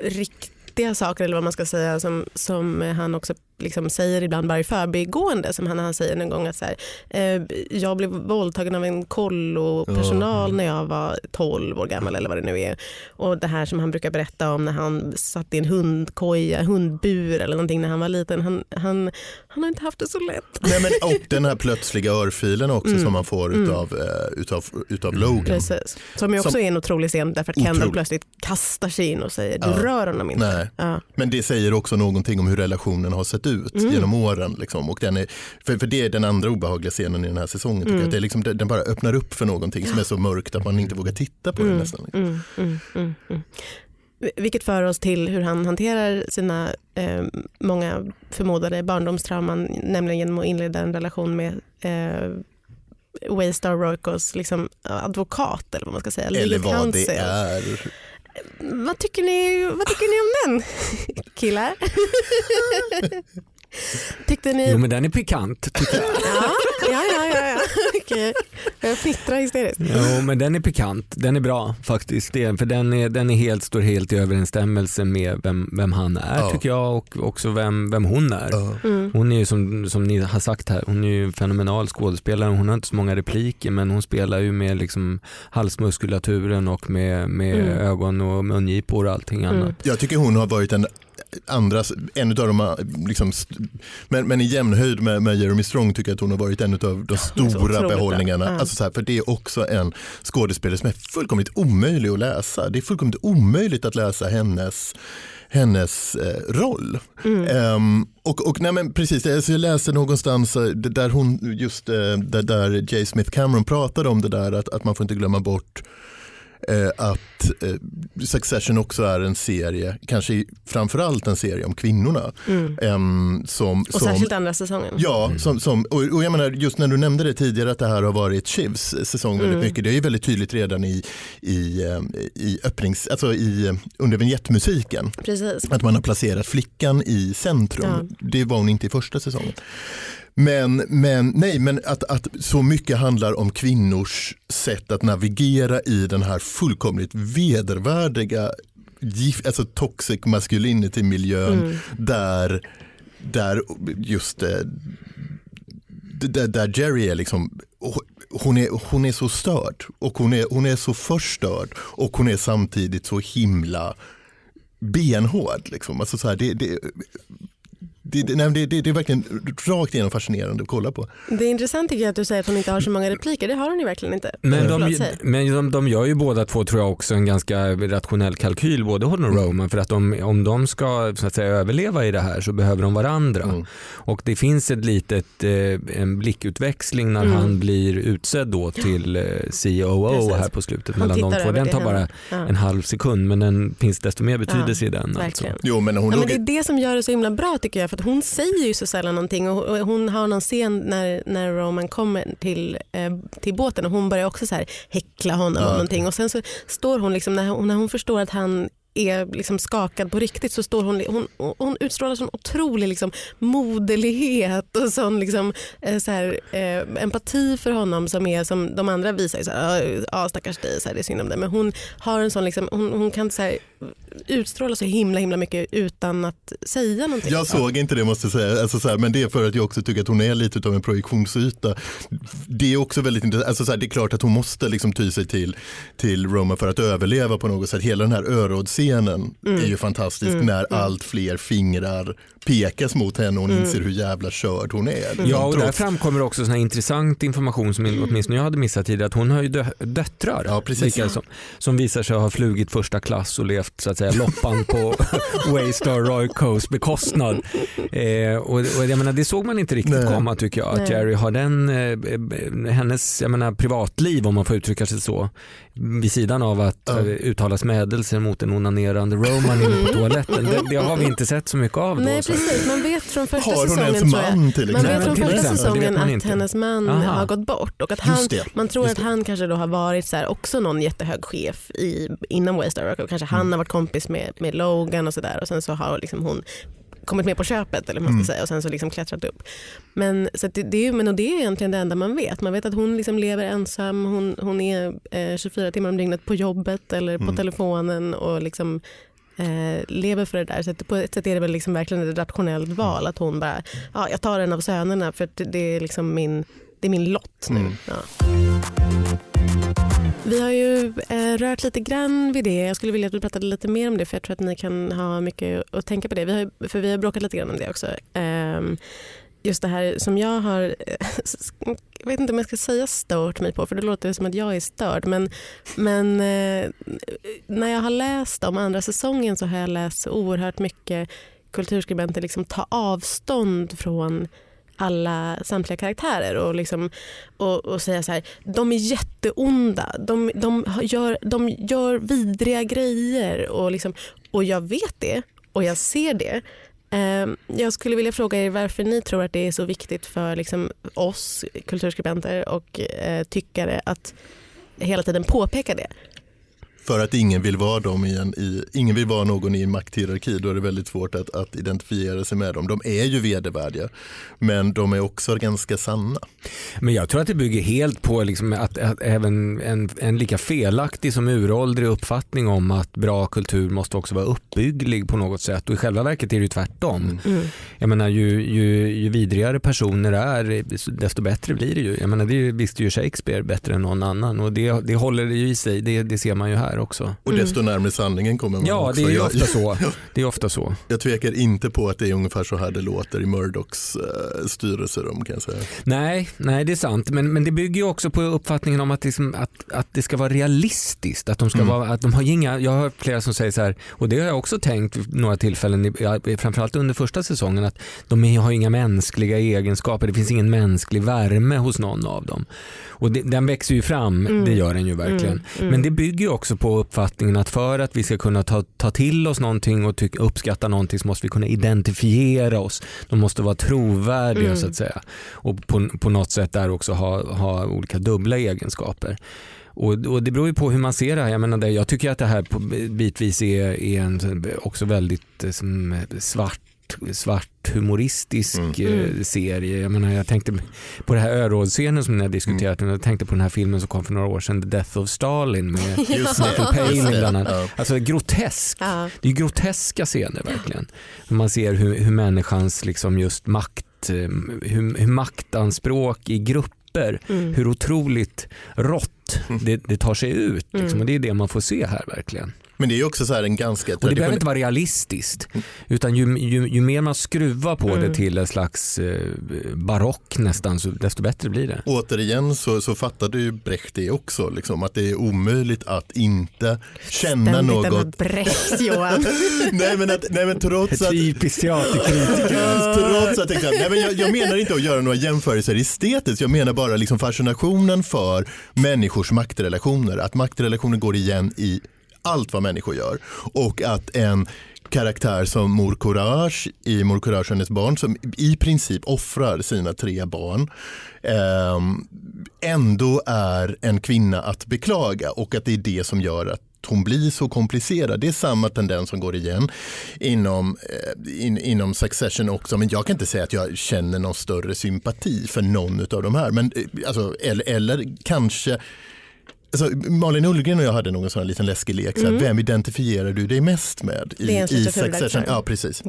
riktiga saker eller vad man ska säga som, som han också liksom säger ibland bara i förbigående som han, han säger en gång att så här, eh, jag blev våldtagen av en kollopersonal Ja. när jag var 12 år gammal eller vad det nu är. Och det här som han brukar berätta om när han satt i en hundkoja, hundbur eller någonting när han var liten. Han, han, han har inte haft det så lätt. Nej, men, och den här plötsliga örfilen också Mm. som man får Mm. utav, eh, utav, utav Logan. Precis. Som ju också Som- är en otrolig scen därför att Kendall Otroligt. plötsligt kastar sig in och säger du Ja. rör honom inte. Nej. Ja. Men det säger också någonting om hur relationen har sett ut Mm. genom åren. Liksom. Och den är, för, för det är den andra obehagliga scenen i den här säsongen. Tycker Mm. jag. Det är liksom, den bara öppnar upp för någonting som är så mörkt att man inte vågar titta på det Mm, nästan. Liksom. mm, mm, mm. Vilket för oss till hur han hanterar sina eh, många förmodade barndomstrauman, nämligen genom att inleda en relation med eh, Waystar Roykos liksom, advokat eller vad man ska säga. Eller vad det är. Vad tycker ni, vad tycker ni om den killar? Tyckte ni... Jo men den är pikant. tycker jag. Ja, ja, ja. ja, ja. Okej. Jag fnittrar hysteriskt. Jo men den är pikant. Den är bra faktiskt. Det, för den, är, den är helt, står helt i överensstämmelse med vem, vem han är Ja. tycker jag och också vem, vem hon är. Ja. Mm. Hon är ju som, som ni har sagt här, hon är ju en fenomenal skådespelare. Hon har inte så många repliker men hon spelar ju med liksom halsmuskulaturen och med, med Mm. ögon och mungipor och allting Mm. annat. Jag tycker hon har varit en andra, en av de, liksom, men, men i jämnhöjd med, med Jeremy Strong tycker jag att hon har varit en av de stora behållningarna. Ja. Alltså så här, för det är också en skådespelare som är fullkomligt omöjlig att läsa. Det är fullkomligt omöjligt att läsa hennes hennes eh, roll. Mm. Ehm, och, och nej men precis, alltså jag läste någonstans eh, där hon, just eh, där, där J. Smith Cameron pratade om det där att, att man får inte glömma bort att eh, Succession också är en serie, kanske framförallt en serie om kvinnorna. Mm. Som, Och som, särskilt andra säsongen. Ja, som, som, och, och jag menar just när du nämnde det tidigare att det här har varit Chivs säsong väldigt Mm. mycket. Det är ju väldigt tydligt redan i, i, eh, i öppnings, alltså i, eh, under vignettmusiken. Precis. Att man har placerat flickan i centrum. Ja. Det var hon inte i första säsongen. Men, men, nej, men att, att så mycket handlar om kvinnors sätt att navigera i den här fullkomligt vedervärdiga alltså toxic masculinity miljön Mm. där, där just eh, där, där Jerry är liksom hon är, hon är så störd och hon är, hon är så förstörd och hon är samtidigt så himla benhård. Liksom. Alltså så här, det, det, det, det, nej, det, det, det är verkligen rakt igenom fascinerande att kolla på. Det är intressant tycker jag att du säger att hon inte har så många repliker. Det har hon ju verkligen inte. Men, de, men de, de gör ju båda två tror jag också en ganska rationell kalkyl, både hon och Roman, för att de, om de ska så att säga, överleva i det här så behöver de varandra. Mm. Och det finns ett litet, eh, en blickutväxling när Mm. han blir utsedd då till eh, COO Precis. här på slutet Han mellan de två. Den tar bara. Ja. en halv sekund men den finns desto mer betydelse i den. Alltså. Verkligen. Jo, men hon Ja, men det är det som gör det så himla bra tycker jag. För att hon säger ju så sällan någonting. Och hon har någon scen när, när Roman kommer till, eh, till båten och hon börjar också så här häckla honom. Ja. Och, någonting. och sen så står hon, liksom, när, hon, när hon förstår att han är liksom skakad på riktigt så står hon, hon, hon utstrålar sån otrolig liksom moderlighet och sån liksom, eh, så här, eh, empati för honom som är som de andra visar. Så här, ja stackars dig, så här, det är synd om dig. Men hon, har en sån, liksom, hon, hon kan så här, utstråla så himla himla mycket utan att säga någonting. Jag såg inte det måste jag säga, alltså så här, men det är för att jag också tycker att hon är lite av en projektionsyta. Det är också väldigt intressant, alltså så här, det är klart att hon måste liksom ty sig till, till Roma för att överleva på något sätt. Hela den här örådscenen Mm. är ju fantastisk Mm. när Mm. allt fler fingrar pekas mot henne och hon Mm. inser hur jävla körd hon är. Ja, och där Trots- framkommer också sån här intressant information som in- åtminstone jag hade missat tidigare, att hon har ju dö- döttrar Ja, precis. vilka som, som visar sig ha flugit första klass och levt så att säga loppan på Waystar Roycos bekostnad. Eh, och, och jag menar, det såg man inte riktigt Nej. komma tycker jag. Att Nej. Jerry har den, eh, hennes jag menar, privatliv om man får uttrycka sig så, vid sidan av att Ja. eh, uttala smädelser mot en onanerande Roman inne på toaletten. Det, det har vi inte sett så mycket av då. Nej precis, man vet från första Har hon säsongen ens man till Man vet från till första exempel, säsongen vet man att inte. hennes man Aha. har gått bort och att han, man tror Just att han kanske då har varit så här, också någon jättehög chef i, inom Waystar Rock och kanske han Mm. har varit kompis med, med Logan och sådär och sen så har liksom hon kommit med på köpet eller man ska Mm. säga och sen så liksom klättrat upp. Men, så det, det, är, men och det är egentligen det enda man vet. Man vet att hon liksom lever ensam, hon, hon är eh, 24 timmar om dygnet på jobbet eller på Mm. telefonen och liksom eh, lever för det där. Så på ett sätt är det väl liksom verkligen ett rationellt val att hon bara, ja, jag tar en av sönerna för att det är liksom min, det är min lott nu. Mm. Ja. Vi har ju eh, rört lite grann vid det. Jag skulle vilja att vi pratade lite mer om det för jag tror att ni kan ha mycket att tänka på det. Vi har, för vi har bråkat lite grann om det också. Ehm, just det här som jag har, eh, jag vet inte om jag ska säga stört mig på för det låter som att jag är störd. Men, men eh, när jag har läst om andra säsongen så har jag läst så oerhört mycket kulturskribenter liksom ta avstånd från alla samtliga karaktärer och, liksom, och, och säga så här, de är jätteonda, de, de, gör, de gör vidriga grejer och, liksom, och jag vet det och jag ser det. Ehm, jag skulle vilja fråga er varför ni tror att det är så viktigt för liksom, oss kulturskribenter och eh, tyckare att hela tiden påpeka det. För att ingen vill vara dem i en, i, ingen vill vara någon i en makthierarki, då är det väldigt svårt att, att identifiera sig med dem. De är ju vedervärdiga, men de är också ganska sanna. Men jag tror att det bygger helt på liksom att, att även en, en lika felaktig som uråldrig uppfattning om att bra kultur måste också vara uppbygglig på något sätt och i själva verket är det ju tvärtom. Mm. Jag menar ju, ju, ju vidrigare personer är desto bättre blir det ju. Jag menar, det visste ju Shakespeare bättre än någon annan och det, det håller det ju i sig, det, det ser man ju här också. Och desto närmare sanningen kommer man Ja, också. det är ofta så. Det är ofta så. jag tvekar inte på att det är ungefär så här det låter i Murdochs uh, styrelserum kan jag säga. Nej, nej det är sant. Men, men det bygger ju också på uppfattningen om att, liksom, att, att det ska vara realistiskt. Att de, ska Mm. vara, att de har inga, jag har hört flera som säger så här, och det har jag också tänkt några tillfällen, framförallt under första säsongen, att de har inga mänskliga egenskaper. Det finns ingen mänsklig värme hos någon av dem. Och det, den växer ju fram, Mm. det gör den ju verkligen. Mm, mm. Men det bygger ju också på uppfattningen att för att vi ska kunna ta, ta till oss någonting och tyck, uppskatta någonting så måste vi kunna identifiera oss. De måste vara trovärdiga Mm. så att säga. Och på, på något sätt där också ha, ha olika dubbla egenskaper. Och, och det beror ju på hur man ser det här. Jag, menar det, jag tycker att det här bitvis är, är en också väldigt eh, som, eh, svart svart humoristisk Mm. eh, Mm. serie. Jag, menar, jag tänkte på det här örådscenen som ni har diskuterat. Jag tänkte på den här filmen som kom för några år sedan, The Death of Stalin med Michael Palin det. bland annat. Alltså grotesk. Ja. Det är groteska scener verkligen. Man ser hur, hur människans liksom just makt, eh, hur, hur maktanspråk i grupper, Mm. hur otroligt rått det, det tar sig ut. Liksom. Mm. Och det är det man får se här verkligen. Men det är ju också så här en ganska Och det behöver inte vara realistiskt. Utan ju, ju, ju mer man skruvar på Mm. det till en slags eh, barock nästan, så desto bättre blir det. Återigen så, så fattade ju Brecht det också, liksom, att det är omöjligt att inte känna Ständigt något. Brecht Johan. nej, men att, nej men trots att Typiskt teaterkritiker. Trots att jag, nej men jag, jag menar inte att göra några jämförelser estetiskt, jag menar bara liksom fascinationen för människors maktrelationer. Att maktrelationer går igen i allt vad människor gör. Och att en karaktär som Mor Courage i Mor Courage och hennes barn som i princip offrar sina tre barn eh, ändå är en kvinna att beklaga och att det är det som gör att hon blir så komplicerad. Det är samma tendens som går igen inom, eh, in, inom Succession också. Men jag kan inte säga att jag känner någon större sympati för någon av de här. Men, eh, alltså, eller, eller kanske Alltså, Malin Ullgren och jag hade någon sån liten läskig lek. Mm. Vem identifierar du dig mest med i, i Succession? Ja, precis.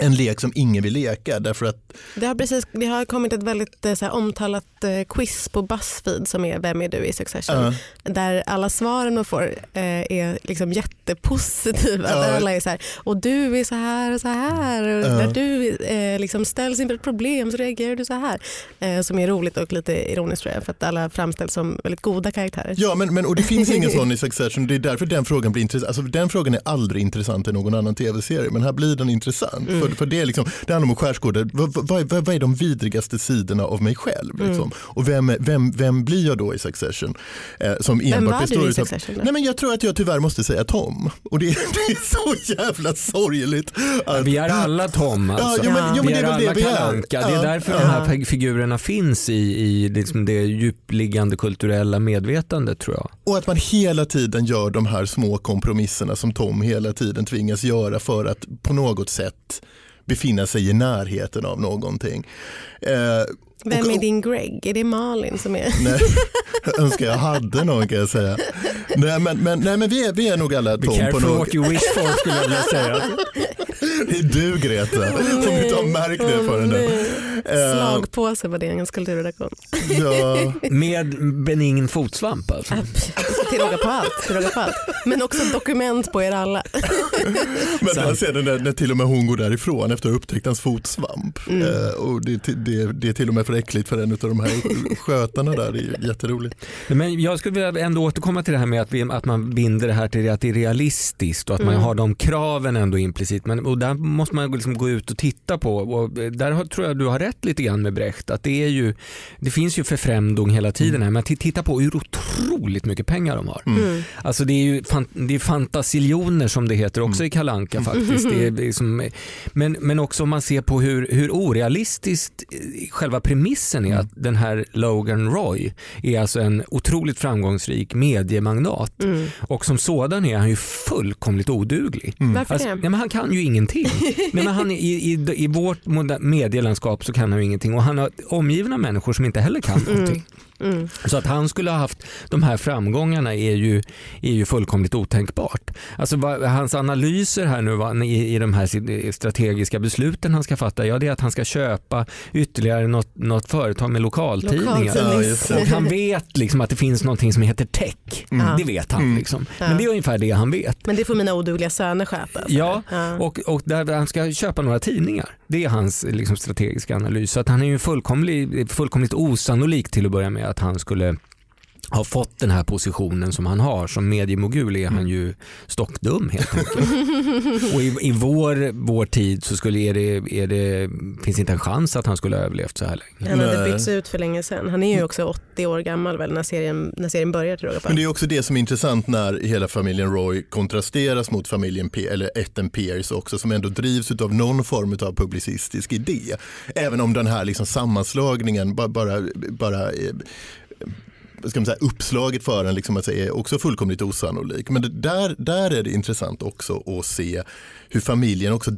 En lek som ingen vill leka därför att Det har, precis, det har kommit ett väldigt eh, så här, omtalat eh, quiz på Buzzfeed som är Vem är du i Succession? Ja. Där alla svaren man får eh, är liksom jättepositiva. Ja. Där alla är så här, och du är så här och så här. Och Ja. När du eh, liksom ställs inför ett problem så reagerar du så här. Eh, som är roligt och lite ironiskt tror jag för att alla framställs som väldigt goda karaktärer. Ja, men, men, och det finns ingen sån i Succession. Det är därför den frågan blir intressant. Alltså, den frågan är aldrig intressant i någon annan tv-serie, men här blir den intressant. Mm. För, för det, är liksom, det handlar om att skärskåda, vad, vad, vad, vad är de vidrigaste sidorna av mig själv? Mm. Liksom? Och vem, vem, vem blir jag då i Succession? Eh, som Vem enbart var du i Succession då? Nej, men Jag tror att jag tyvärr måste säga Tom. Och det, är- det är så jävla sorgligt. Att, Vi är alla Tom alltså. Ja, men, jo, men vi det är är alla det vi Kalle är. Anka. Det är Ja, därför ja. de här fig- figurerna finns i, i liksom det djupliggande kulturella medvetandet tror jag. Och att man hela tiden gör de här små kompromisserna som Tom hela tiden tvingas göra för att på något sätt befinna sig i närheten av någonting. Eh, vem är din Greg? Är det Malin som är... Nej, jag önskar jag hade någon kan jag säga. Nej men, men, nej, men vi, är, vi är nog alla Be Tom på careful något. what you wish for skulle jag vilja säga. Det är du Greta, som inte har märkt det förrän nu. Eh, Slagpåse var det en kulturredaktion. ja, Med benign fotsvamp alltså. Till råga på allt. Till råga på allt. Men också dokument på er alla. men den scenen när, när till och med hon går därifrån efter att ha upptäckt hans fotsvamp. Mm. Eh, och det, det, det är till och med för äckligt för en av de här skötarna där. Det är jätteroligt. Men jag skulle vilja ändå återkomma till det här med att, vi, att man binder det här till att det är realistiskt och att man Mm. har de kraven ändå implicit. Men, och där måste man liksom gå ut och titta på och där har, tror jag du har rätt lite grann med Brecht. Att det, är ju, det finns ju förfrämdung hela tiden här men t- titta på hur otroligt mycket pengar de har. Mm. Alltså det är ju fan, det är fantasiljoner som det heter också i Kalanka faktiskt. Det är liksom, men, men också om man ser på hur, hur orealistiskt eh, själva premissen är att den här Logan Roy är alltså en otroligt framgångsrik mediemagnat Mm. och som sådan är han ju fullkomligt oduglig. Varför Alltså, det? nej, men han kan ju ingenting. nej, men han, i, i, I vårt medielandskap så kan han ju ingenting och han har omgivna människor som inte heller kan någonting. Mm. Så att han skulle ha haft de här framgångarna är ju, är ju fullkomligt otänkbart. Alltså vad, hans analyser här nu va, i, i de här strategiska besluten han ska fatta, ja det är att han ska köpa ytterligare något, något företag med lokaltidningar. Ja. Och han vet liksom att det finns någonting som heter tech. Ja. Det vet han. Mm. Liksom. Men det är ungefär det han vet. Men det får mina odugliga söner sköta. Ja, Ja. och, och där han ska köpa några tidningar. Det är hans liksom, strategiska analys. Så att han är ju fullkomlig, fullkomligt osannolik till att börja med att han skulle ha fått den här positionen som han har. Som mediemogul är han ju stockdum helt enkelt. och i, i vår, vår tid så skulle, är det, är det, finns inte en chans att han skulle ha överlevt så här länge. Han hade bytts ut för länge sedan. Han är ju också 80 år gammal väl när serien, när serien börjar till Men det är också det som är intressant när hela familjen Roy kontrasteras mot familjen P eller ätten Pierce också som ändå drivs av någon form av publicistisk idé. Även om den här liksom sammanslagningen bara, bara, bara eh, ska man säga, uppslaget för den liksom att säga, är också fullkomligt osannolik. Men det, där, där är det intressant också att se hur familjen också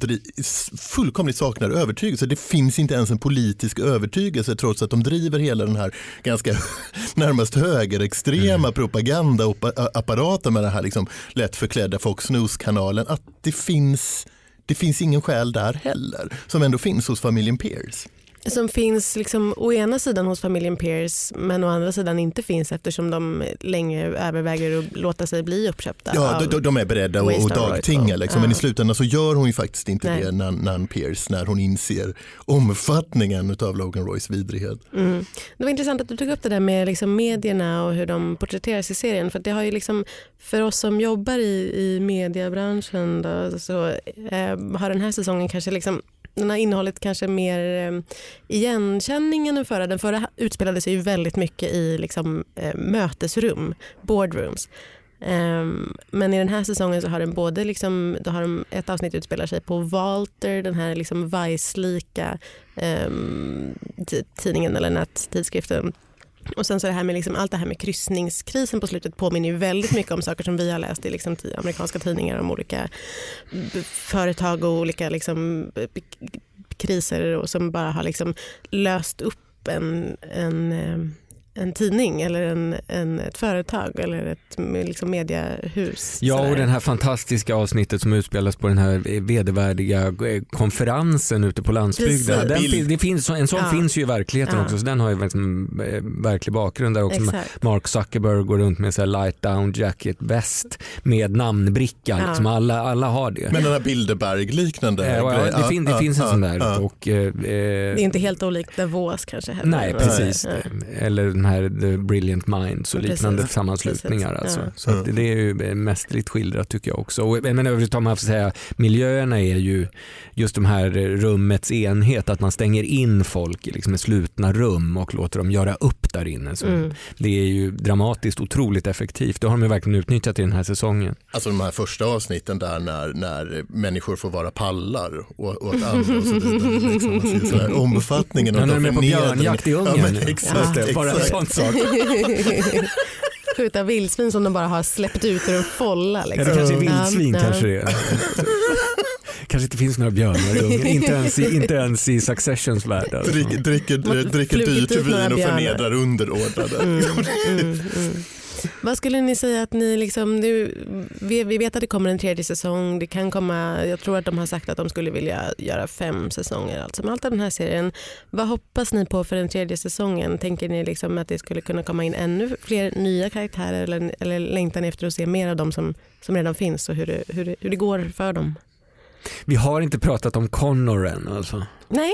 fullkomligt saknar övertygelse. Det finns inte ens en politisk övertygelse trots att de driver hela den här ganska närmast högerextrema propagandaapparaten med den här liksom lätt förklädda Fox News-kanalen. Att det finns, det finns ingen själ där heller som ändå finns hos familjen Pierce. Som finns liksom å ena sidan hos familjen Pierce men å andra sidan inte finns eftersom de länge överväger att låta sig bli uppköpta. Ja, de, de är beredda att dagtinga liksom, men i slutändan så gör hon ju faktiskt inte Nej. det när, när Pierce när hon inser omfattningen av Logan Roys vidrighet. Mm. Det var intressant att du tog upp det där med liksom medierna och hur de porträtteras i serien. För det har ju liksom, för oss som jobbar i, i mediebranschen då, så eh, har den här säsongen kanske liksom den har innehållit kanske mer eh, igenkänning än den förra. Den förra utspelade sig ju väldigt mycket i liksom, eh, mötesrum, boardrooms. Ehm, men i den här säsongen så har den både liksom, då har de, ett avsnitt utspelar sig på Walter, den här liksom Vice-lika ehm, tidningen eller nättidskriften. Och sen så det här med liksom, allt det här med kryssningskrisen på slutet påminner ju väldigt mycket om saker som vi har läst i liksom, amerikanska tidningar om olika företag och olika liksom, eh, kriser och som bara har liksom löst upp en, en, eh, en tidning eller en, en, ett företag eller ett liksom, mediehus. Ja, sådär. och det här fantastiska avsnittet som utspelas på den här vedervärdiga eh, konferensen ute på landsbygden. Den, det finns, en sån Ja. finns ju i verkligheten Ja. också, så den har ju liksom, eh, verklig bakgrund där också. Exakt. Mark Zuckerberg går runt med så här light down jacket väst med namnbricka. Ja. Liksom alla, alla har det. Men den här Bilderberg-liknande ja, grejen, det, fin, det ja, finns en sån där. ja. Och, eh, Det är inte helt olikt Davos kanske heller. Nej, precis. Eller den de här The Brilliant Minds och Precis. liknande sammanslutningar. Precis. Alltså. Ja. Så att det är ju mästerligt skildrat tycker jag också. Och, men övrigt om man får säga, miljöerna är ju just de här rummets enhet, att man stänger in folk i liksom slutna rum och låter dem göra upp där inne. Så Mm. Det är ju dramatiskt otroligt effektivt. Det har de ju verkligen utnyttjat i den här säsongen. Alltså de här första avsnitten där när, när människor får vara pallar och, och att andra och så vidare. Liksom, här omfattningen Ja, av när de är på björnjakt i Ungern. Ja, men exakt, Just det, bara exakt. Sån sak. Skjuta vildsvin som de bara har släppt ut ur en folla. Ja, Liksom. det kanske är vildsvin Ja, kanske det är. kanske inte finns några björnar i inte ens i, inte ens i Successions värld. Alltså. Dricker, dricker, dricker dyrt vin och förnedrar underordnade. Mm, mm, mm. Vad skulle ni säga att ni liksom, nu, vi, vi vet att det kommer en tredje säsong, det kan komma, jag tror att de har sagt att de skulle vilja göra fem säsonger alltså med allt av den här serien. Vad hoppas ni på för den tredje säsongen? Tänker ni liksom att det skulle kunna komma in ännu fler nya karaktärer eller, eller längtar ni efter att se mer av de som, som redan finns och hur det, hur, det, hur det går för dem? Vi har inte pratat om Connor än. Alltså. Nej,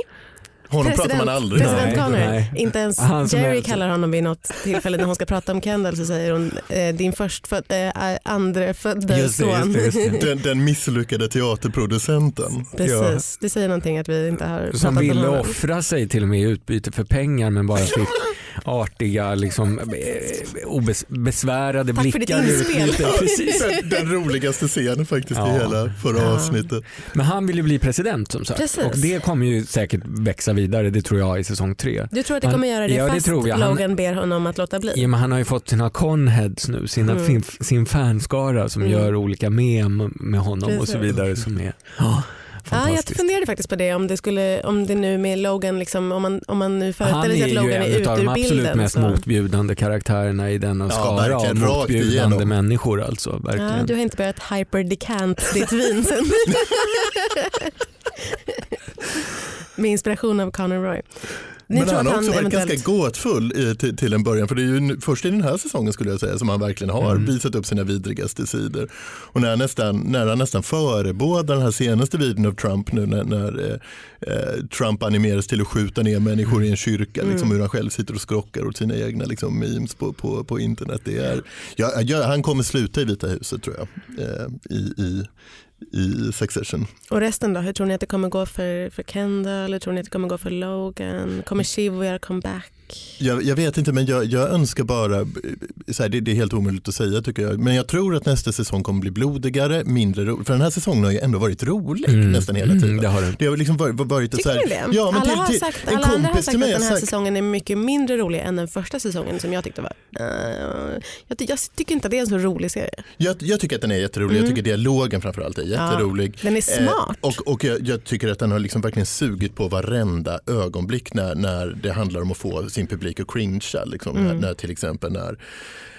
Honom pratar man aldrig president Nej, Connor. nej. Inte ens Han som Jerry är- kallar honom vid något tillfälle när hon ska prata om Kendall så säger hon eh, din förstfödde, äh, andrefödde son. just det, just det. Den, den misslyckade teaterproducenten. Precis, det säger någonting att vi inte har Som pratat om ville honom. offra sig till och med i utbyte för pengar men bara fick artiga, liksom, eh, obes- besvärade Tack för ditt blickar. inspel. Precis. Den, den roligaste scenen faktiskt Ja. i hela förra Ja. avsnittet. Men han vill ju bli president som sagt Precis. och det kommer ju säkert växa vidare, det tror jag i säsong tre. Du tror att det kommer göra det ja, det fast tror jag. Han- Logan ber honom att låta bli? Ja, men han har ju fått sina conheads nu, sina, Mm. sin, sin fanskara som Mm. gör olika mem med honom och så Precis. vidare som är ja, Ja, jag funderade faktiskt på det om det, skulle, om det nu med Logan, liksom, om, man, om man nu han föreställer är sig att ju Logan är en ute av de ur absolut bilden. mest så. motbjudande karaktärerna i denna Ja, skara av motbjudande igenom. människor. Alltså, verkligen. Ja, du har inte börjat hyperdecant ditt vin sen. med inspiration av Conor Roy. Ni Men han har också varit eventuellt... ganska gåtfull i, till, till en början. För det är ju först i den här säsongen skulle jag säga som han verkligen har Mm. visat upp sina vidrigaste sidor. Och när han nästan, när han nästan förebådar den här senaste videon av Trump nu när, när eh, eh, Trump animeras till att skjuta ner människor i en kyrka. Mm. Liksom, hur han själv sitter och skrockar åt sina egna liksom, memes på, på, på internet. Det är, ja, ja, han kommer sluta i Vita huset tror jag. Eh, i, i, i Succession. Och resten då? Hur tror ni att det kommer gå för, för Kendall? Hur tror ni att det kommer gå för Logan? Kommer Shiv göra comeback? Jag, jag vet inte men jag, jag önskar bara, så här, det, det är helt omöjligt att säga tycker jag, men jag tror att nästa säsong kommer bli blodigare, mindre rolig. För den här säsongen har ju ändå varit rolig Mm. nästan hela tiden. Mm, det har det. Det har liksom varit, varit så Tycker här, ni det? Ja, men alla till, har till, sagt, en alla andra har sagt att den här sagt, säsongen är mycket mindre rolig än den första säsongen som jag tyckte var... eh, jag, ty- jag tycker inte att det är en så rolig serie. jag, jag tycker att den är jätterolig, Mm. jag tycker dialogen framförallt är jätterolig. Den är smart. Eh, och och jag, jag tycker att den har liksom verkligen sugit på varenda ögonblick när, när det handlar om att få sin publik att cringea. Liksom, Mm. när, när till exempel när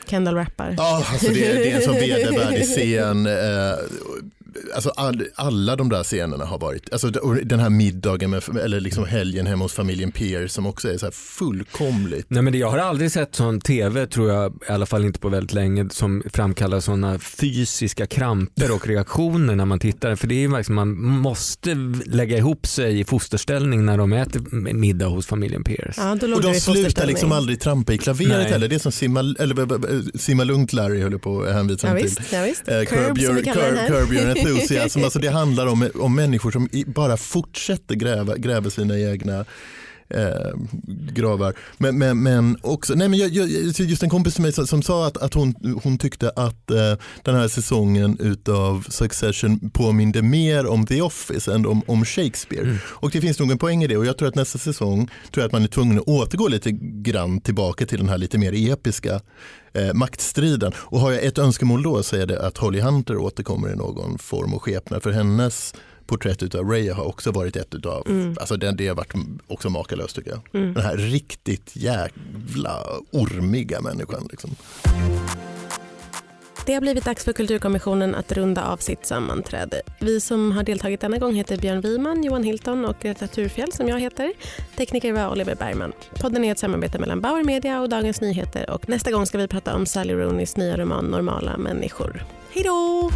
Kendall rappar. Ja, alltså det, det är en så vedervärdig scen. Eh, alltså all, alla de där scenerna har varit, alltså den här middagen med, eller liksom helgen hemma hos familjen Pierce som också är så här fullkomligt. Nej, men det, jag har aldrig sett sån tv, tror jag, i alla fall inte på väldigt länge, som framkallar sådana fysiska kramper och reaktioner när man tittar. För det är ju verkligen, man måste lägga ihop sig i fosterställning när de äter middag hos familjen Pierce. Ja, då låg Och de i slutar liksom aldrig trampa i klaveret Nej. heller. Det är som simma, eller, b- simma lugnt Larry höll på att hänvisa Ja, till. visst, ja, visst. Eh, Curb, som vi kallar den här. curb entusiasm. alltså det handlar om, om människor som bara fortsätter gräva, gräva sina egna eh, gravar. Men, men, men också, nej men jag, jag, just en kompis till mig som, som sa att, att hon, hon tyckte att eh, den här säsongen utav Succession påminde mer om The Office än om, om Shakespeare. Mm. Och det finns nog en poäng i det och jag tror att nästa säsong tror jag att man är tvungen att återgå lite grann tillbaka till den här lite mer episka eh, maktstriden. Och har jag ett önskemål då så är det att Holly Hunter återkommer i någon form och skepnad för hennes porträtt utav Ray har också varit ett utav, Mm. alltså det, det har varit också makalöst tycker jag. Mm. Den här riktigt jävla ormiga människan. Liksom. Det har blivit dags för Kulturkommissionen att runda av sitt sammanträde. Vi som har deltagit denna gång heter Björn Wiman, Johan Hilton och Greta Thurfjell som jag heter. Tekniker var Oliver Bergman. Podden är ett samarbete mellan Bauer Media och Dagens Nyheter och nästa gång ska vi prata om Sally Rooneys nya roman Normala människor. Hej då!